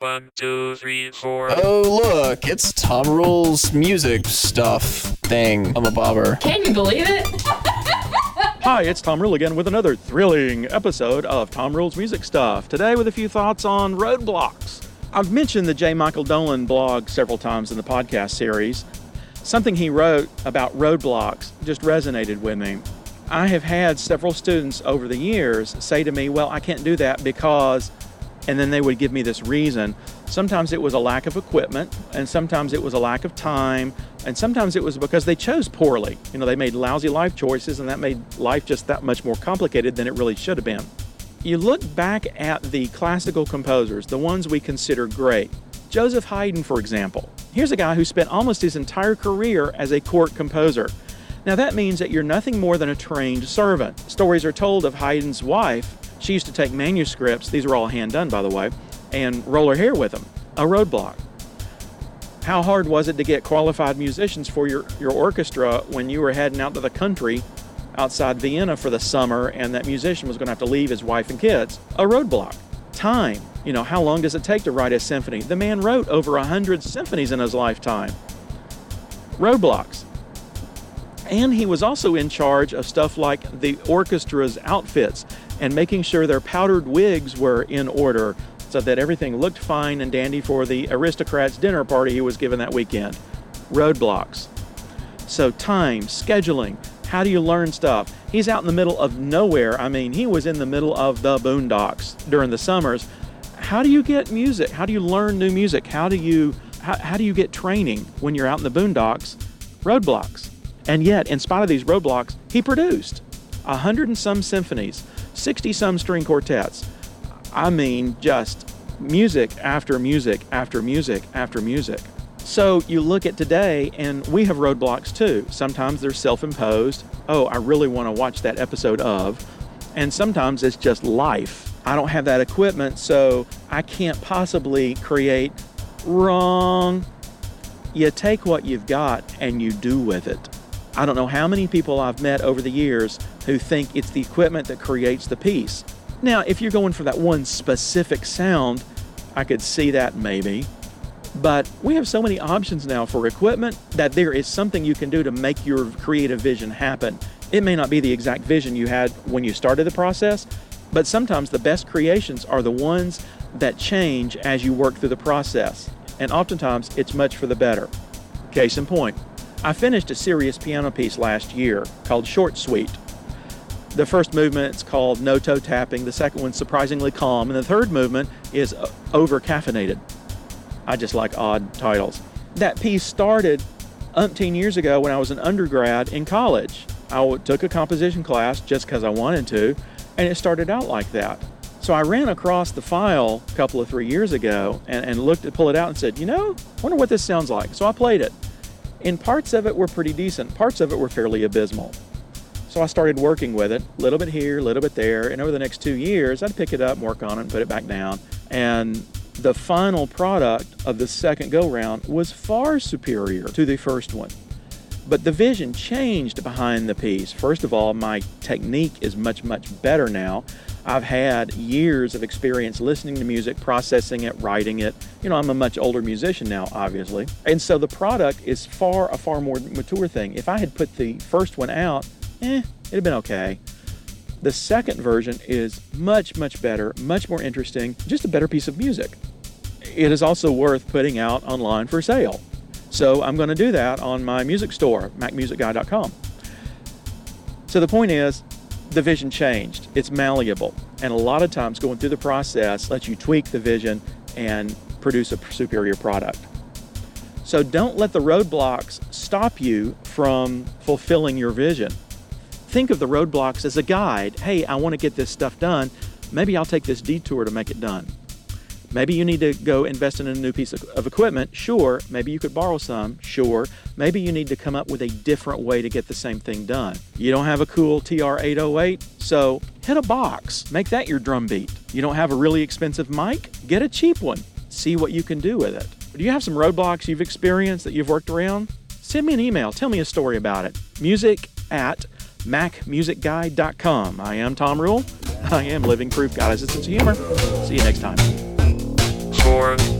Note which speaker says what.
Speaker 1: One, two, three, four.
Speaker 2: Oh, look, it's Tom Rule's music stuff thing I'm a bobber.
Speaker 3: Can you believe it?
Speaker 4: Hi, it's Tom Rule again with another thrilling episode of Tom Rule's Music Stuff. Today with a few thoughts on roadblocks. I've mentioned the J. Michael Dolan blog several times in the podcast series. Something he wrote about roadblocks just resonated with me. I have had several students over the years say to me, Well, I can't do that because and then they would give me this reason. Sometimes it was a lack of equipment, and sometimes it was a lack of time, and sometimes it was because they chose poorly. You know, they made lousy life choices, and that made life just that much more complicated than it really should have been. You look back at the classical composers, the ones we consider great. Joseph Haydn, for example. Here's a guy who spent almost his entire career as a court composer. Now, that means that you're nothing more than a trained servant. Stories are told of Haydn's wife she used to take manuscripts, these were all hand done by the way, and roll her hair with them. A roadblock. How hard was it to get qualified musicians for your, your orchestra when you were heading out to the country outside Vienna for the summer and that musician was going to have to leave his wife and kids? A roadblock. Time. You know, how long does it take to write a symphony? The man wrote over a hundred symphonies in his lifetime. Roadblocks. And he was also in charge of stuff like the orchestra's outfits and making sure their powdered wigs were in order so that everything looked fine and dandy for the aristocrat's dinner party he was given that weekend. Roadblocks. So, time, scheduling, how do you learn stuff? He's out in the middle of nowhere. I mean, he was in the middle of the boondocks during the summers. How do you get music? How do you learn new music? How do you how, how do you get training when you're out in the boondocks? Roadblocks. And yet, in spite of these roadblocks, he produced a hundred and some symphonies, 60 some string quartets. I mean, just music after music after music after music. So you look at today, and we have roadblocks too. Sometimes they're self imposed. Oh, I really want to watch that episode of. And sometimes it's just life. I don't have that equipment, so I can't possibly create wrong. You take what you've got and you do with it. I don't know how many people I've met over the years who think it's the equipment that creates the piece. Now, if you're going for that one specific sound, I could see that maybe. But we have so many options now for equipment that there is something you can do to make your creative vision happen. It may not be the exact vision you had when you started the process, but sometimes the best creations are the ones that change as you work through the process. And oftentimes it's much for the better. Case in point, I finished a serious piano piece last year called Short Suite. The first movement is called No Toe Tapping, the second one's surprisingly calm, and the third movement is Over Caffeinated. I just like odd titles. That piece started umpteen years ago when I was an undergrad in college. I took a composition class just because I wanted to, and it started out like that. So I ran across the file a couple of three years ago and, and looked to pull it out and said, you know, wonder what this sounds like. So I played it and parts of it were pretty decent. Parts of it were fairly abysmal. So I started working with it, a little bit here, a little bit there, and over the next two years, I'd pick it up, work on it, and put it back down. And the final product of the second go round was far superior to the first one. But the vision changed behind the piece. First of all, my technique is much, much better now. I've had years of experience listening to music, processing it, writing it. You know, I'm a much older musician now, obviously. And so the product is far, a far more mature thing. If I had put the first one out, eh, it'd have been okay. The second version is much, much better, much more interesting, just a better piece of music. It is also worth putting out online for sale. So I'm going to do that on my music store, macmusicguy.com. So the point is, the vision changed. It's malleable. And a lot of times going through the process lets you tweak the vision and produce a superior product. So don't let the roadblocks stop you from fulfilling your vision. Think of the roadblocks as a guide. Hey, I want to get this stuff done. Maybe I'll take this detour to make it done. Maybe you need to go invest in a new piece of, equipment. Sure. Maybe you could borrow some. Sure. Maybe you need to come up with a different way to get the same thing done. You don't have a cool TR-808, so hit a box. Make that your drum beat. You don't have a really expensive mic? Get a cheap one. See what you can do with it. Do you have some roadblocks you've experienced that you've worked around? Send me an email. Tell me a story about it. Music at macmusicguy.com. I am Tom Rule. I am living proof God has a sense of humor. See you next time.
Speaker 1: Four.